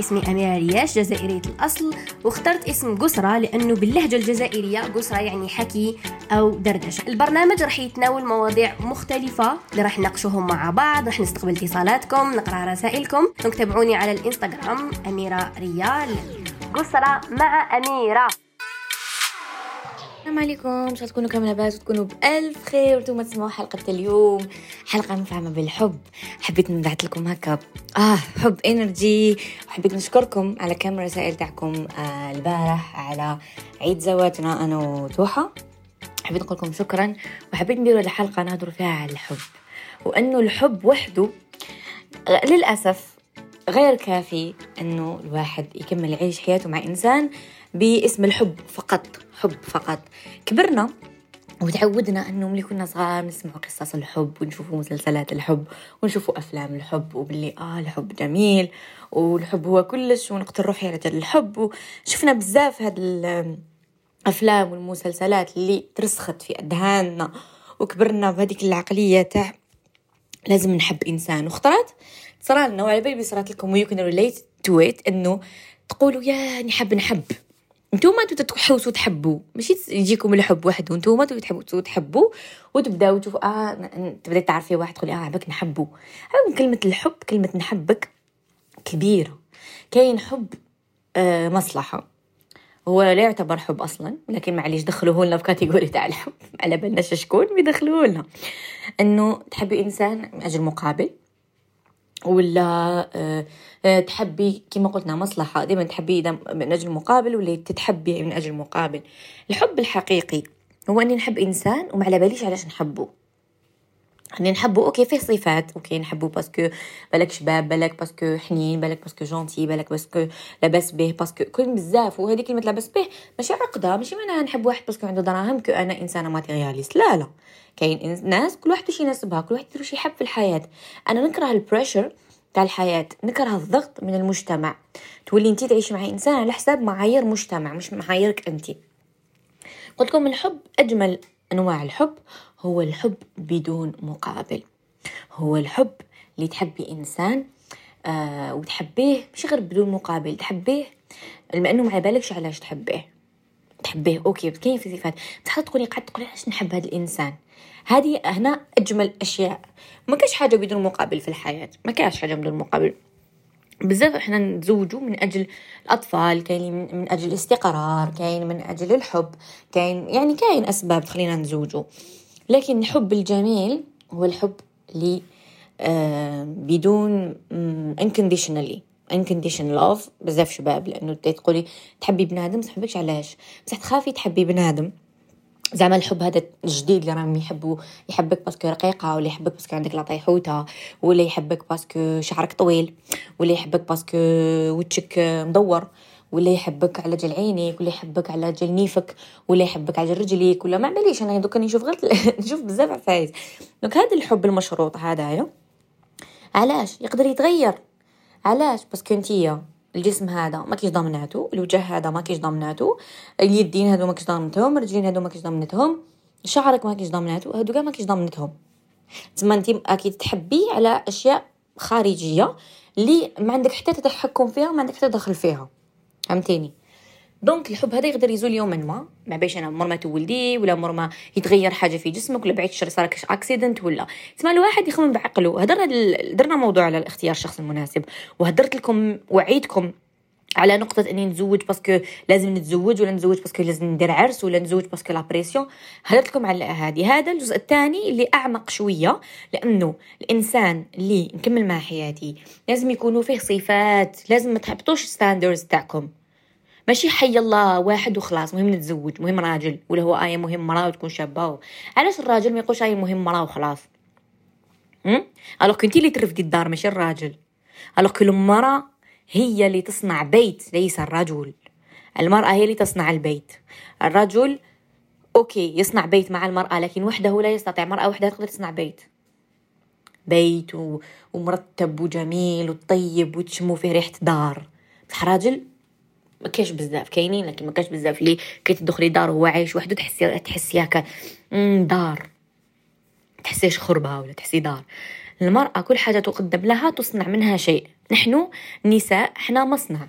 اسمي أميرة رياش جزائرية الأصل. واخترت اسم قسرة لأنه باللهجة الجزائرية قسرة يعني حكي أو دردشة. البرنامج راح يتناول مواضيع مختلفة اللي راح نناقشوهم مع بعض راح نستقبل اتصالاتكم نقرأ رسائلكم. تابعوني على الإنستغرام أميرة ريال. قسرة مع أميرة. السلام عليكم. ان شاء تكونوا كامل لاباس وتكونوا بألف خير؟ وأنتم تسمعوا حلقة اليوم. حلقة مفعمة بالحب. حبيت نبعث لكم هكا. آه حب إنرجي. وحبيت نشكركم على كم رسائل تاعكم آه البارح على عيد زواجنا أنا وتوحة. حبيت نقول لكم شكرا. وحبيت نديروا الحلقة نهضروا فيها على الحب. وأنه الحب وحده للأسف غير كافي إنه الواحد يكمل يعيش حياته مع إنسان باسم الحب فقط حب فقط. كبرنا وتعودنا إنه ملي كنا صغار نسمعوا قصص الحب ونشوفوا مسلسلات الحب ونشوفوا أفلام الحب وباللي آه الحب جميل والحب هو كلش ونقتل روحي على جل الحب وشفنا بزاف هاد الأفلام والمسلسلات اللي ترسخت في أذهاننا وكبرنا بهذيك العقلية تاع لازم نحب إنسان واخترت صرا لنا وعلى بالي صرات لكم و you can relate to it إنه تقولوا يا نحب نحب نتوما تحوسوا تحبوا ماشي يجيكم الحب وحده نتوما تحبوا تحبوا وتبداو تشوفوا آه تبداي تعرفي واحد تقولي آه عبك نحبو كلمة الحب كلمة نحبك كبيرة. كاين حب آه مصلحة. هو لا يعتبر حب أصلا لكن معليش دخلوه لنا بكاتيجوري تاع الحب. على بالنا شكون بيدخلوه لنا. إنه تحبي إنسان من أجل مقابل. ولا آه، آه، تحبي كما قلنا مصلحة دائما تحبي من أجل مقابل ولا تتحبي من أجل مقابل الحب الحقيقي هو أني نحب إنسان وما على باليش علاش نحبه اني نحبو okay فيه صفات okay نحبو parce que بالك شباب بالك parce que حنين بالك parce que gentil بالك parce que لاباس به parce que كل بزاف وهذه كلمة لاباس به ماشي عقدة ماشي معناها نحب واحد parce que عنده دراهم que أنا إنسانة matérialiste. لا لا كاين ناس كل واحد واش يناسبها كل واحد واش يحب في الحياة. أنا نكره ال pressure تاع الحياة نكره الضغط من المجتمع. تولي انت تعيشي مع إنسان على حساب معايير مجتمع مش معاييرك انت قلت لكم الحب أجمل أنواع الحب. هو الحب بدون مقابل. هو الحب اللي تحبي إنسان آه وتحبيه مش غير بدون مقابل. تحبيه لأنه ما بالكش علاش تحبيه؟ تحبيه okay كاين في صفات بصح تقولي قاعد تقولي علاش نحب هذا الإنسان؟ هذه هنا أجمل أشياء. ما كاش حاجة بدون مقابل في الحياة. ما كاش حاجة بدون مقابل. بزاف إحنا نتزوجوا من أجل الأطفال كاين من أجل الاستقرار كاين من أجل الحب كاين يعني كاين أسباب تخلينا نتزوجوا. لكن الحب الجميل هو الحب اللي آه بدون unconditionally unconditional love. بزاف شباب لأنه تقولي تحبي بنادم ما تحبكش علاش؟ بصح تخافي تحبي بنادم. زعما الحب هذا الجديد اللي راهم يحبوا يحبك parce que رقيقة ولا يحبك parce que عندك la taille حوتة ولا يحبك parce que شعرك طويل ولا يحبك parce que وجهك مدور. ولا يحبك على جل عينيك ولا يحبك على جل نيفك ولا يحبك على جل رجليك ولا ما باليش أنا دوك نشوف غير نشوف بزاف عفايس donc هذا الحب المشروط هذايا علاش؟ يقدر يتغير. علاش؟ parce que انتيا الجسم هذا ما كيش ضامناتو الوجه هذا ما كيش ضامناتو اليدين هادو ما كيش ضامنتهم الرجلين هادو ما كيش ضامنتهم شعرك ما كيش ضامناتو هادو كاع ما كيش ضامنتهم. تما انت أكيد تحبي على أشياء خارجية اللي ما عندك حتى تتحكم فيها وما عندك حتى دخل فيها. فهمتيني؟ donc الحب هذا يقدر يزول يوما ما. ما باش أنا مر ما تولدي ولا مر ما يتغير حاجة في جسمك ولا بعيد الشر صار accident ولا. تسمى الواحد يخمم بعقله. هدرنا درنا موضوع على الاختيار الشخص المناسب. وهدرت لكم وعيتكم على نقطة أني نتزوج parce que لازم نتزوج ولا نتزوج parce que لازم ندير عرس ولا نتزوج parce que la pression هدرت لكم على هذه هذا الجزء الثاني اللي أعمق شوية لأنه الإنسان اللي نكمل مع حياتي لازم يكونوا فيه صفات لازم ما تحبطوش standards تاعكم. ماشي حي الله واحد وخلاص مهم نتزوج مهم راجل ولا هو آية مهم مرأة وتكون شابة. علاش الراجل ما يقولش آية مهم مرأة وخلاص؟ alors كنتي اللي ترفدي الدار ماشي الراجل alors كل المرأة هي اللي تصنع بيت ليس الرجل. المرأة هي اللي تصنع البيت. الرجل okay يصنع بيت مع المرأة لكن وحده لا يستطيع. مرأة وحدها تقدر تصنع بيت. بيت ومرتب وجميل وطيب وتشمو فيه ريحة دار. بصح راجل ما كاش بزاف كاينين لكن ما كاش بزاف اللي كي تدخلي دار وهو عايش وحده تحسي تحسي هكا دار. تحسيش خربة ولا تحسي دار. المرأة كل حاجة تقدم لها تصنع منها شيء. نحن النساء إحنا مصنع.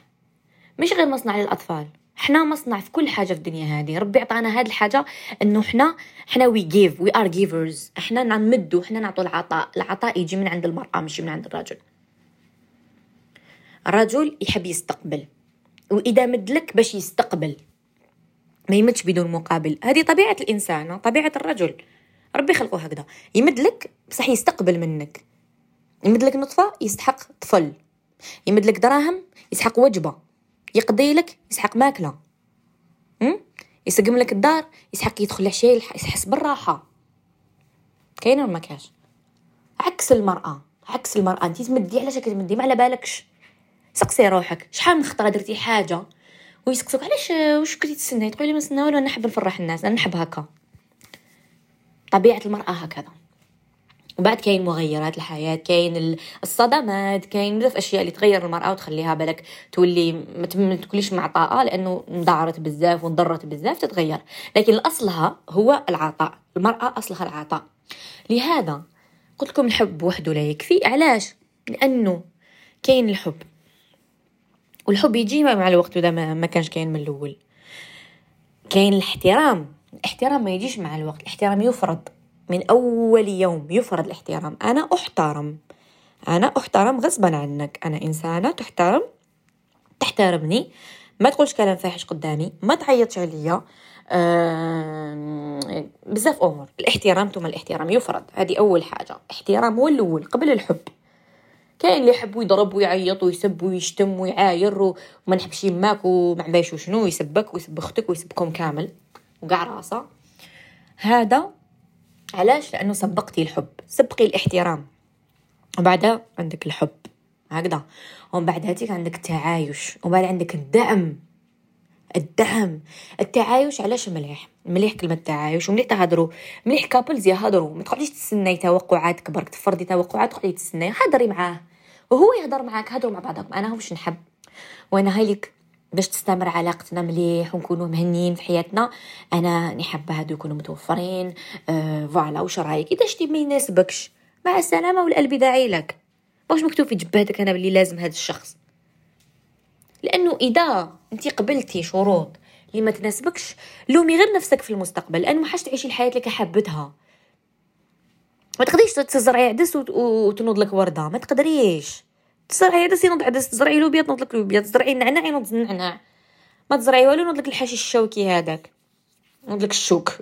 مش غير مصنع للأطفال. إحنا مصنع في كل حاجة في الدنيا هذه. ربي عطانا هذه الحاجة إنه إحنا إحنا we give we are givers إحنا نمدوا إحنا نعطوا العطاء. العطاء يجي من عند المرأة مش من عند الرجل. الرجل يحب يستقبل. وإذا مدلك باش يستقبل. ما يمدش بدون مقابل. هذه طبيعة الإنسان طبيعة الرجل. ربي خلقه هكذا. يمدلك بصح يستقبل منك. يمدلك نطفة يستحق طفل. يمدلك دراهم يسحق وجبة. يقضي لك يسحق ماكلة. يسقم لك الدار يسحق يدخل العشاء يحس بالراحة. كاين ولا ما كاش عكس المرأة. عكس المرأة. انت تمدي علاش كتمدي ما على بالكش. سقسي روحك. شحال من خطرة درتي حاجة؟ ويسقسوك. علاش؟ واش كنتي تستناي؟ تقولي ما نستنى والو نحب نفرح الناس. أنا نحب هكا. طبيعة المرأة هكذا. وبعد كاين مغيرات الحياة كاين الصدمات كاين بزاف أشياء اللي تغير المرأة وتخليها بالك تولي ما تكونيش معطاءة لأنه انضعرت بزاف وانضرت بزاف تتغير. لكن اصلها هو العطاء. المرأة أصلها العطاء. لهذا قلت لكم الحب وحده لا يكفي. علاش؟ لأنه كاين الحب. والحب يجي مع الوقت وده ما كانش كاين من الأول. كاين الاحترام. الاحترام ما يجيش مع الوقت الاحترام يفرض من أول يوم يفرض الاحترام. أنا أحترم. أنا أحترم غصبا عنك. أنا إنسانة تحترم. تحترمني. ما تقولش كلام فاحش قدامي. ما تعيطش عليا. أه بزاف أمور. الاحترام ثم الاحترام يفرض. هذه أول حاجة. احترام هو الأول قبل الحب. كاين اللي يحب يضرب ويعيط ويسب ويشتم ويعاير وما نحبش يماك وما عباش شنو يسبك ويسب أختك ويسبكم كامل. وقع راسه هذا علاش؟ لأنه سبقتي الحب سبقي الاحترام. وبعدها عندك الحب هكذا. ومن بعد هاتيك عندك التعايش وبعد عندك الدعم. الدعم التعايش علاش مليح؟ مليح كلمة تعايش ومليح تهضروا مليح couples يهضروا ما تقعديش تستناي توقعات كبر تفرضي توقعات تقعدي تستناي هضري معاه وهو يهضر معاك هضروا مع بعضكم أنا واش نحب وأنا هايلك باش تستمر علاقتنا مليح ونكونوا مهنيين في حياتنا. أنا نحب هادو يكونوا متوفرين. آه voilà واش رأيك؟ إذا شتي ما يناسبكش. مع السلامة والقلب داعي لك. واش مكتوب في جبهتك أنا بلي لازم هذا الشخص؟ لأنه إذا أنت قبلتي شروط اللي ما تناسبكش لومي غير نفسك في المستقبل لأنه ما حاش تعيشي الحياة اللي حبتها ما تقدريش تزرعي عدس وتنوض لك وردة. ما تقدريش. تزرعي عدس ينوض عدس تزرعي لوبيا تنوض لك لوبيا تزرعي نعناع ينوض النعناع ما تزرعي والو ينوض لك الحشيش الشوكي هذاك ينوض لك الشوك.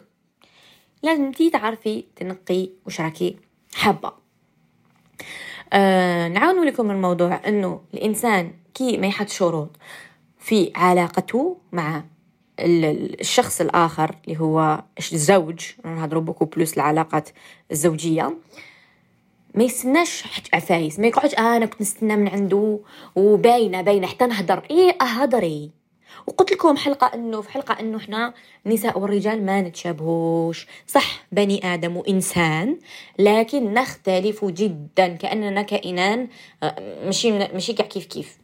لازم انتي تعرفي تنقي واش راكي حابه آه نعاونوا لكم الموضوع انه الانسان كي ما يحط شروط في علاقته مع الشخص الآخر اللي هو الزوج نهضروا بوكو بلوس العلاقات الزوجية. ما يستناش عفايس ما يقعدش آه أنا كنت نستنى من عنده وباينة باينة حتى نهضر. إيه اهضري وقلت لكم حلقة إنه في حلقة إنه إحنا النساء والرجال ما نتشابهوش. صح بني آدم وإنسان لكن نختلف جدا. كأننا كائنان آه، ماشي ماشي كاع كيف كيف.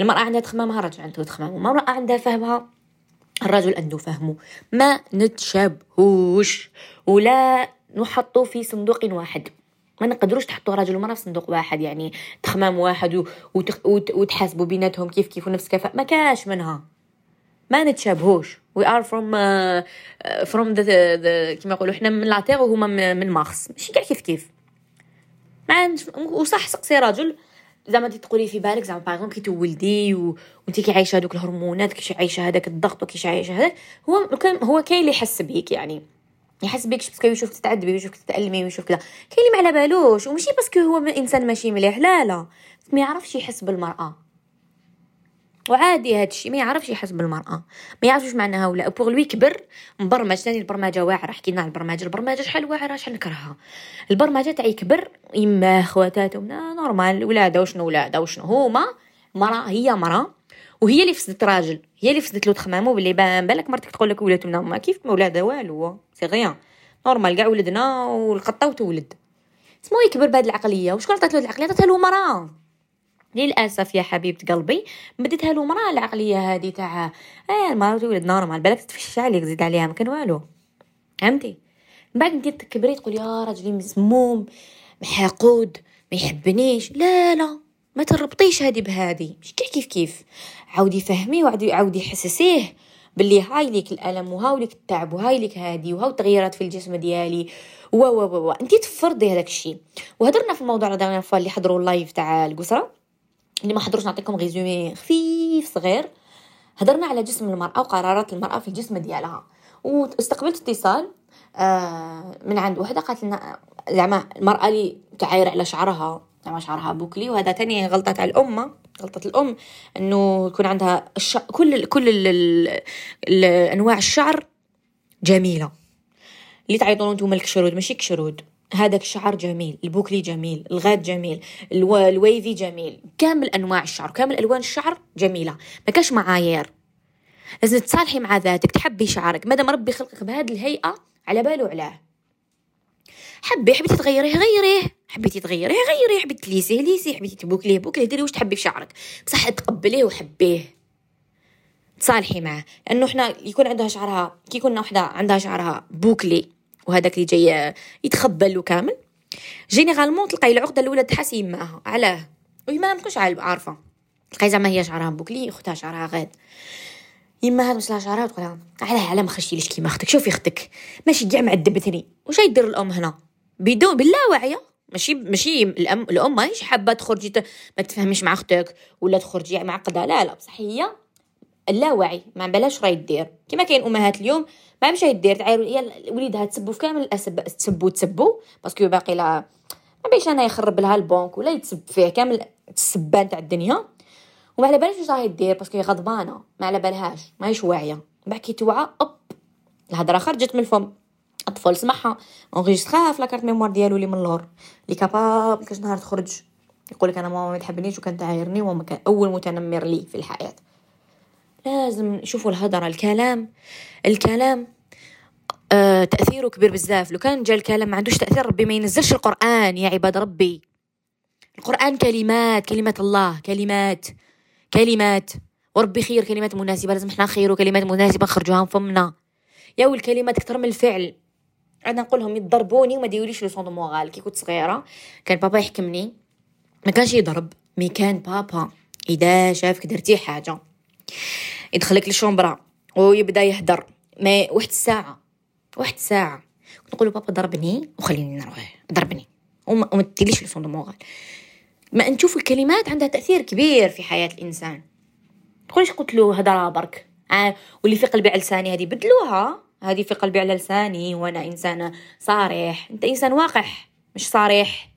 المرأة عندها تخمامها الرجل عنده تخمامه المرأة عندها فهمها الرجل عنده فهمه. ما نتشابهوش. ولا نحط في صندوق واحد. ما نقدروش تحطوا راجل ومرأة في صندوق واحد يعني تخمام واحد. وتحاسبوا بيناتهم كيف كيف ونفس كفاء ما كاش منها. ما نتشابهوش. we are from from the كيما يقولوا حنا من la terre وهما من مارس ماشي كاع كيف كيف. ما وصح سقسي راجل. زعما تقولي في بالك زعما باغ كي تولدي. وانت كي عايشة هذوك الهرمونات كي عايشة هذاك الضغط وكي عايشة هذاك هو هو كاين اللي يحس بيك يعني. يحس بيك parce que يشوفك تتعذبي ويشوفك تتألمي ويشوف كذا. كاين اللي ما على بالوش وماشي parce que هو انسان ماشي مليح. لا لا. ما يعرفش يحس بالمرأة. وعادي هذا الشيء ما يعرفش يحس بالمرأة. ما يعرفش واش معناها ولا. pour lui كبر مبرمج. ثاني البرمجة واعرة. حكينا على البرمجة. البرمجة شحال واعرة؟ شحال نكرهها؟ البرمجة تاعي كبر يما خواتاتهم normal ولادة وشنو ولادة؟ وشنو؟ هما مرأة هي مرأة. وهي اللي فسدت راجل هي اللي فسدت له تخمامه باللي بان بالك مرتك تقول لك ولات ما كيف ما ولادها والو؟ c'est rien. normal كاع ولدنا والقطه وتولد. سمو يكبر بهاد العقلية؟ وشكون عطات له العقلية؟ عطاتها له مراه للأسف يا حبيبة قلبي بديتها له مراه العقلية هذه تاع آه المرأة تولد normal. بالك تفشش عليك زيد عليها ما كان والو. فهمتي؟ من بعد انت تكبري تقول يا راجلي مسموم محقود ما يحبنيش. لا لا. ما تربطيش هادي بهادي. مش كيف كيف؟ عاودي فهمي وعاودي عاودي حسسيه باللي هاي ليك الألم وهاي ليك التعب وهاي ليك هادي وهاو التغييرات في الجسم ديالي. و و و انت تفرضي هذاك الشيء وهضرنا في الموضوع هذا اللي حضروا ال live تاع القسره اللي ما حضروش نعطيكم résumé خفيف صغير. هضرنا على جسم المرأة وقرارات المرأة في الجسم ديالها. واستقبلت اتصال آه، من عند وحدة قالت لنا زعما المرأة اللي تعاير على شعرها. زعما شعرها bouclé وهذا تاني غلطة تاع الأمة غلطة الأم إنه يكون عندها الش... كل. كل ال... ال... ال... أنواع الشعر جميلة. اللي تعيطون أنتم الكشرود ماشي كشرود. هذاك الشعر جميل ال bouclé جميل ال raide جميل ال... ال wavy جميل كامل أنواع الشعر كامل ألوان الشعر جميلة. ما كاش معايير. لازم تصالحي مع ذاتك تحبي شعرك. مادام ربي خلقك بهذه الهيئة على باله علاه. حبي حبيتي تغيريه؟ غيريه. حبيتي تغيريه؟ غيريه حبيتي تليسيه ليسيه حبيتي تبوكليه بوكليه ديري واش تحبي في شعرك بصح تقبليه وحبيه. تصالحي معاه. لأنه حنا يكون عندها شعرها كي يكون وحدة عندها شعرها bouclé وهذاك اللي جاي يتخبل كامل généralement تلقاي العقدة الأولى تحس يماها علاه. ويما ما تكونش عارفة. تلقاي زعما هي شعرها bouclé أختها شعرها raide. يما هاد مسلا شعرها تقول علاه علاه ما خرجتيليش كيما أختك شوفي أختك. ماشي كاع معذبتني. واش يدير الأم هنا؟ بدون باللاوعية. ماشي ماشي الام الأم ماهيش حابة تخرجي ما تفهميش مع أختك ولا تخرجي معقده لا لا بصح هي اللاوعي ما بلاش راهي دير كما كاين أمهات اليوم ما مش دير تعايروا هي وليدها تسبوا في كامل الاسب تسبوا تسبوا باسكو باقي لا ما بيش أنا يخرب لها البنك ولا يتسب فيه كامل السبان تاع الدنيا. وما على بالهاش واش راهي دير باسكو غضبانة ما على بالهاش ماهيش واعية. بعد كي توعى أوب الهضرة خرجت من الفم. الطفل سمعها. اونغيستخاها في لاكارت ميموار ديالو اللي من اللور اللي كابابل كاش نهار تخرج. يقول لك أنا ماما ما تحبنيش وكان تعايرني وما كان أول متنمر لي في الحياة. لازم نشوفوا الهضرة الكلام الكلام آه تأثيره كبير بزاف. لو كان جا الكلام ما عندوش تأثير ربي ما ينزلش القرآن يا عباد ربي. القرآن كلمات كلمات الله كلمات كلمات. وربي خير كلمات مناسبة لازم إحنا نخيروا كلمات مناسبة نخرجوها من فمنا يا الكلمات أكثر من الفعل. عندنا نقولهم يضربوني وما ديوليش leçon morale. كي كنت صغيرة كان بابا يحكمني. ما كانش يضرب mais كان بابا إذا شافك درتي حاجة. يدخلك لل chambre ويبدأ يهدر. ما واحد الساعة واحد الساعة نقول بابا ضربني وخليني نروح ضربني وما تديليش leçon morale. ما نشوف الكلمات عندها تأثير كبير في حياة الإنسان. تقوليش قلت له هضره برك. آه واللي في قلبي على لساني هذه بدلوها. هذه في قلبي على لساني وأنا انسان صريح. أنت إنسان واقح مش صريح.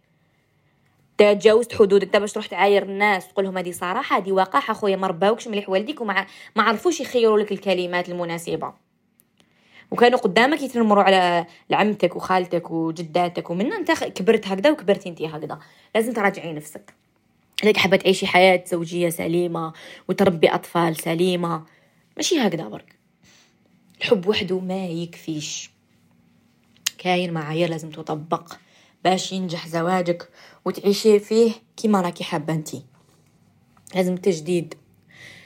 تجاوزت حدودك أنت باش تروح تعاير الناس تقول لهم هذه صراحة هذه وقاحه خويا ما رباوكش مليح والديك وما ما عرفوش يخيروا لك الكلمات المناسبة. وكانوا قدامك يتنمروا على عمتك وخالتك وجداتك ومن أنت كبرت هكذا وكبرتي أنت هكذا. لازم تراجعي نفسك. لك حابة تعيشي حياة زوجية سليمة وتربي أطفال سليمة. ماشي هكذا برك. الحب وحده ما يكفيش. كاين معايير لازم تطبق باش ينجح زواجك وتعيشي فيه كيما راكي حابة انتي. لازم تجديد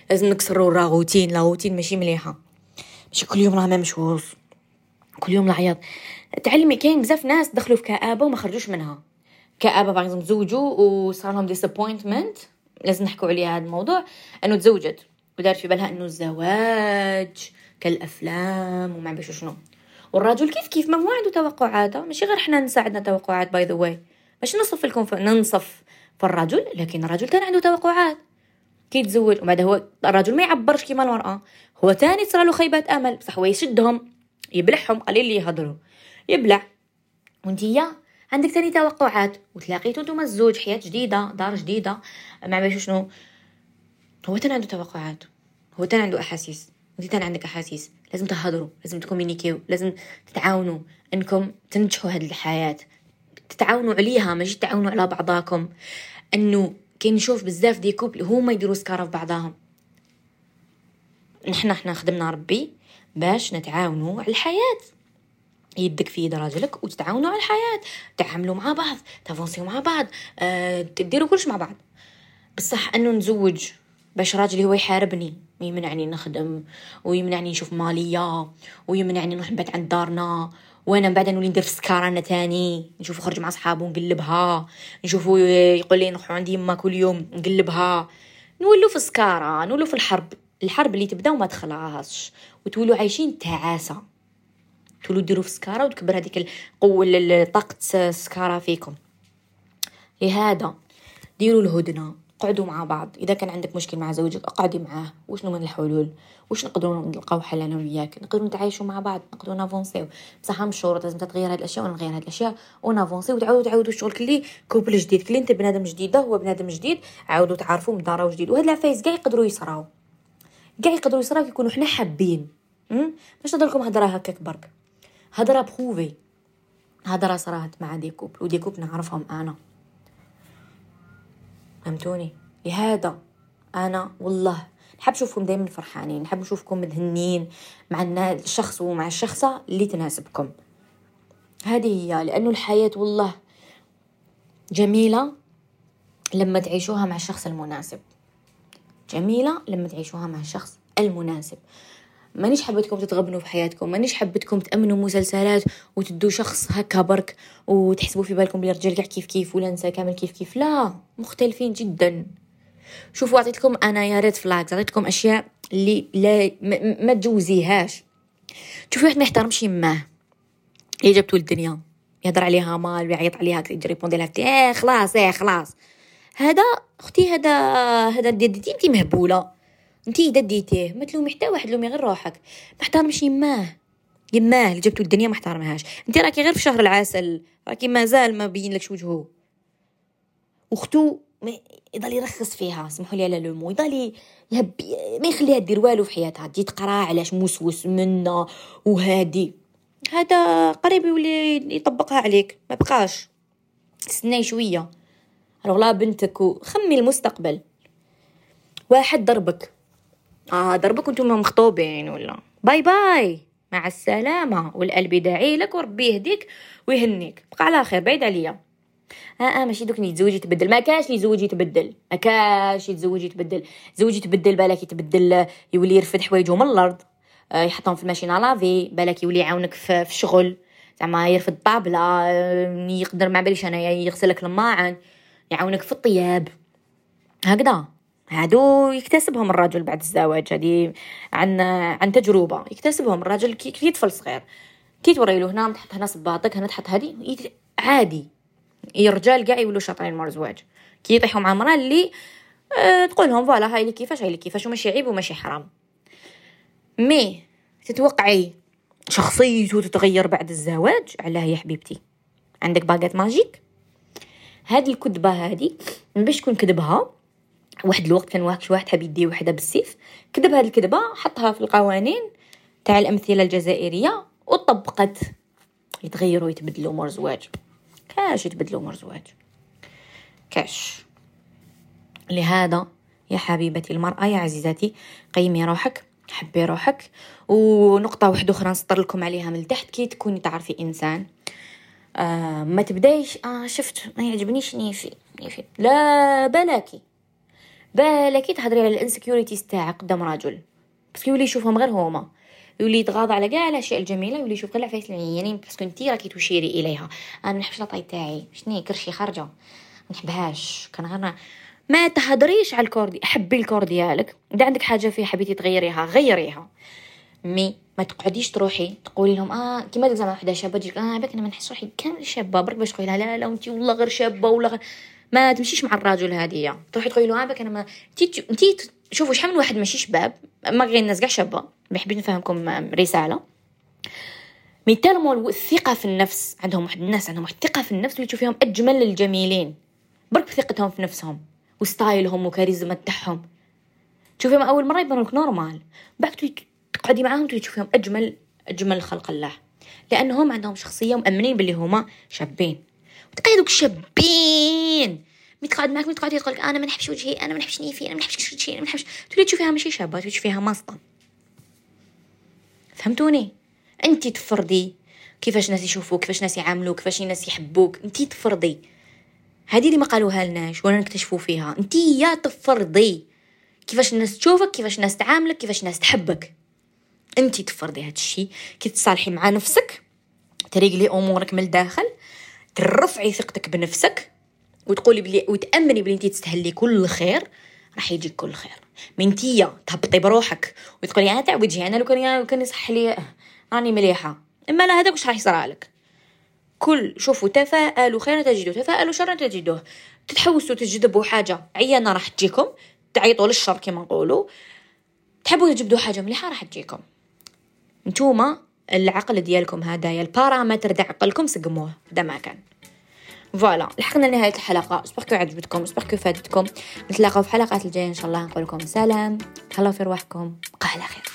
لازم نكسروا la routine la routine ماشي مليحة. ماشي كل يوم راه ممشوص كل يوم العياط. تعلمي كاين بزاف ناس دخلوا في كآبة وما خرجوش منها. كآبة باغ تزوجوا وصار لهم disappointment لازم نحكوا عليها هذا الموضوع. انه تزوجت ودارت في بالها انه الزواج كالأفلام وما عرفش شنو. والرجل كيف كيف؟ ما هو عنده توقعات ماشي غير حنا نساعدنا توقعات by the way باش نصف لكم ننصف في الرجل لكن الرجل كان عنده توقعات. كي يتزوج وبعد هو الرجل ما يعبرش كيما المرأة. هو تاني له خيبات أمل بصح هو يشدهم يبلعهم قليل اللي يهضروا. يبلع. وانتيا عندك تاني توقعات. وتلاقيتو نتوما الزوج حياة جديدة دار جديدة ما عرفش شنو. هو تاني عنده توقعات. هو تاني عنده أحاسيس. وانت تاني عندك أحاسيس. لازم تهضروا لازم ت communiquer لازم تتعاونوا إنكم تنجحوا هذه الحياة. تتعاونوا عليها ماشي؟ تتعاونوا على بعضاكم. إنه كاين نشوف بزاف des couples هما يديروا زكارة في بعضاهم. نحنا حنا خلقنا ربي باش نتعاونوا على الحياة. يدك في يد راجلك وتتعاونوا على الحياة. تعاملوا مع بعض تافونسيو مع بعض أه تديروا كلش مع بعض. بصح إنه نزوج باش راجلي هو يحاربني يمنعني نخدم ويمنعني نشوف مالية ويمنعني نروح نبات عند دارنا وأنا من بعد نولي ندير في سكارة أنا تاني نشوفو خرج مع صحابو نقلبها نشوفو يقول لي نروحو عند يما كل يوم نقلبها. نولو في سكارة نولو في الحرب الحرب اللي تبدأ وما تخلصش وتولو عايشين تعاسة. تولو ديرو في زكارة وتكبر هذيك القوة طاقة الزكارة فيكم. لهذا ديروا الهدنة. قعدوا مع بعض. إذا كان عندك مشكل مع زوجك اقعدي معاه. وشنو من الحلول؟ واش نقدروا نلقاو حل أنا وياك؟ نقدروا نتعايشوا مع بعض نقدروا ن avancer. بصح بشروط لازم تغير هاد الأشياء ونغير هاد الأشياء ون avancer. وتعاودوا تعاودوا الشغل كلي couple جديد كلي أنت بنادم جديد هو بنادم جديد. عاودوا تعرفوا مدارة جديد وهاد العفايس كاع يقدروا يصراو. كاع يقدروا يصراو كيكونوا حنا حابين. باش نهضر لكم هضرة هكاك برك. هضرة prouvée هضرة صراحة مع des couples. و des couples نعرفهم أنا. فهمتوني؟ لهذا أنا والله نحب نشوفكم دائما فرحانين نحب نشوفكم متهنين مع الشخص ومع الشخصة اللي تناسبكم. هذه هي لأنه الحياة والله جميلة لما تعيشوها مع الشخص المناسب. جميلة لما تعيشوها مع الشخص المناسب. مانيش حبتكم تتغبنوا في حياتكم مانيش حبتكم تأمنوا مسلسلات وتدوا شخص هكا برك وتحسبوا في بالكم بلي الرجال كاع كيف كيف ولا نساء كامل كيف كيف. لا مختلفين جدا. شوفوا عطيتكم أنا لي red flags عطيتكم أشياء اللي لا ما تجوزيهاش. شوفي واحد ما يحترمش يماه اللي جابتو للدنيا يهضر عليها mal ويعيط عليها يجي répondre لها إيه خلاص إيه خلاص. هذا أختي هذا هذا ديتي انت مهبولة. انت اذا ديتيه ما تلومي حتى واحد لومي غير روحك. ما احترمش يماه. يماه اللي جبتو الدنيا ما احترمهاش. انت راكي غير في شهر العسل راكي مازال ما بين لكش وجهه اختو يضل يرخص فيها سمحوا لي على le mot يضل يهب ما يخليها دير والو في حياتها. تجي تقرا علاش موسوس منا وهادي. هذا قريب يولي يطبقها عليك ما بقاش. استناي شوية. لا بنتك وخمي المستقبل. واحد ضربك. آه ضربك وأنتم مخطوبين ولا؟ bye bye. مع السلامة. والقلب يدعي لك وربي يهديك ويهنيك. بقى على خير. بعيد عليا. آه آه ماشي. دوك يتزوج يتبدل ما كاش اللي يتزوج يتبدل ما كاش يتزوج يتبدل زوج يتبدل بالك يتبدل يولي يرفد حوايجو من الأرض. آه يحطهم في la machine à laver بالك يولي يعاونك في, في زعما يرفد الطابله آه يقدر ما باليش أنا يغسلك الماعن. يعاونك في الطياب. هكذا. هادو يكتسبهم الرجل بعد الزواج هذه عن عن تجربة. يكتسبهم الرجل كي طفل صغير. كي توري له هنا تحط هنا صباطك هنا تحط هذه عادي. الرجال كاع يولوا شاطرين مور الزواج. كي يطيحوا مع مرا اللي أه تقولهم voilà هاي اللي كيفاش هاي اللي كيفاش وماشي عيب وماشي حرام. mais تتوقعي شخصيته تتغير بعد الزواج؟ علاه يا حبيبتي. عندك baguette magique؟ هذه الكذبة هذه باش تكون كذبها واحد الوقت كان واحد واحد حاب يدي وحده بالسيف كذب هذه الكذبة حطها في القوانين تاع الأمثلة الجزائرية وطبقت. يتغيروا يتبدلوا مور زواج. كاش يتبدلوا مور زواج. كاش. لهذا يا حبيبتي المرأة يا عزيزتي قيمي روحك حبي روحك. ونقطة واحدة أخرى نسطر لكم عليها من تحت كي تكوني تعرفي إنسان. آه ما تبدايش آه شفت ما يعجبنيش نيفي نيفي. لا بلاكي. بالك تهضري على ال insecurities تاعك قدام راجل بس يولي يشوفهم غير هما. يولي يتغاضى على كاع الأشياء الجميلة يولي يشوف غير العفايس العيانين parce que انتي راكي تشيري إليها. أنا نحبش la taille تاعي. شني كرشي خارجة؟ ما نحبهاش. كان غير ما تهضريش على ال corps حبي ال corps ديالك. إذا عندك حاجة فيها حبيتي تغيريها غيريها. mais ما تقعديش تروحي تقولي لهم آه كيما زعما وحدة شابة تجيك آه بك أنا ما نحس روحي كامل شابة برك باش تقولي لا لا انت والله غير شابة ولا غير ما تمشيش مع الراجل هذه تروحي تقولي له عابك أنا ما انتي شوفوا شحال من واحد ماشي شباب ما غير الناس كاع شابة بحبيت نفهمكم رسالة. mais tellement الثقة في النفس عندهم واحد الناس عندهم واحد الثقة في النفس اللي تشوفيهم أجمل الجميلين برك بثقتهم في نفسهم و style هم وكاريزما تاعهم. تشوفيهم أول مرة يبانوا لك normal بعد تقعدي معاهم تشوفيهم أجمل أجمل خلق الله. لأنهم عندهم شخصية ومأمنين باللي هما شابين. تلقاي دوك الشابين مي تقعد معاك مي تقعد تقول أنا ما نحبش وجهي أنا ما نحبش نيفي أنا ما نحبش شيء أنا ما نحبش. تولي تشوفيها ماشي شابة تولي تشوفيها ماسطه فهمتوني؟ انت تفرضي كيفاش الناس يشوفوك كيفاش الناس يعاملوك كيفاش الناس يحبوك. انت تفرضي. هذه اللي ما قالوها لناش ولا نكتشفوا فيها؟ انت يا تفرضي. كيفاش الناس تشوفك كيفاش الناس تعاملك كيفاش الناس تحبك. انت تفرضي هذا الشيء كي تصالحي مع نفسك تريقلي أمورك من الداخل ترفعي ثقتك بنفسك وتقولي بلي وتأمني بلي انت تستهلي كل خير راح يجيك كل خير. من تيا تهبطي بروحك وتقولي أنا تاع وجهي أنا لو كان لو كان يصح لي راني مليحة. إما لا هذاك واش راح يصرى لك؟ كل شوفوا تفاءلوا خيرا تجدوه تفاءلوا شرا تجدوه. تتحوسوا تجذبوا حاجة عيانه راح تجيكم تعيطوا للشر كما نقولوا. تحبوا تجبدوا حاجة مليحة راح تجيكم. نتوما العقل ديالكم هذايا البارامتر تاع عقلكم سقموه هذا ما كان. فوالا لحقنا لنهاية الحلقة. اسبركو عجبتكم اسبركو فادتكم. نتلاقاو في حلقات الجاية إن شاء الله. نقول لكم سلام. تهلاو في رواحكم بقى على خير.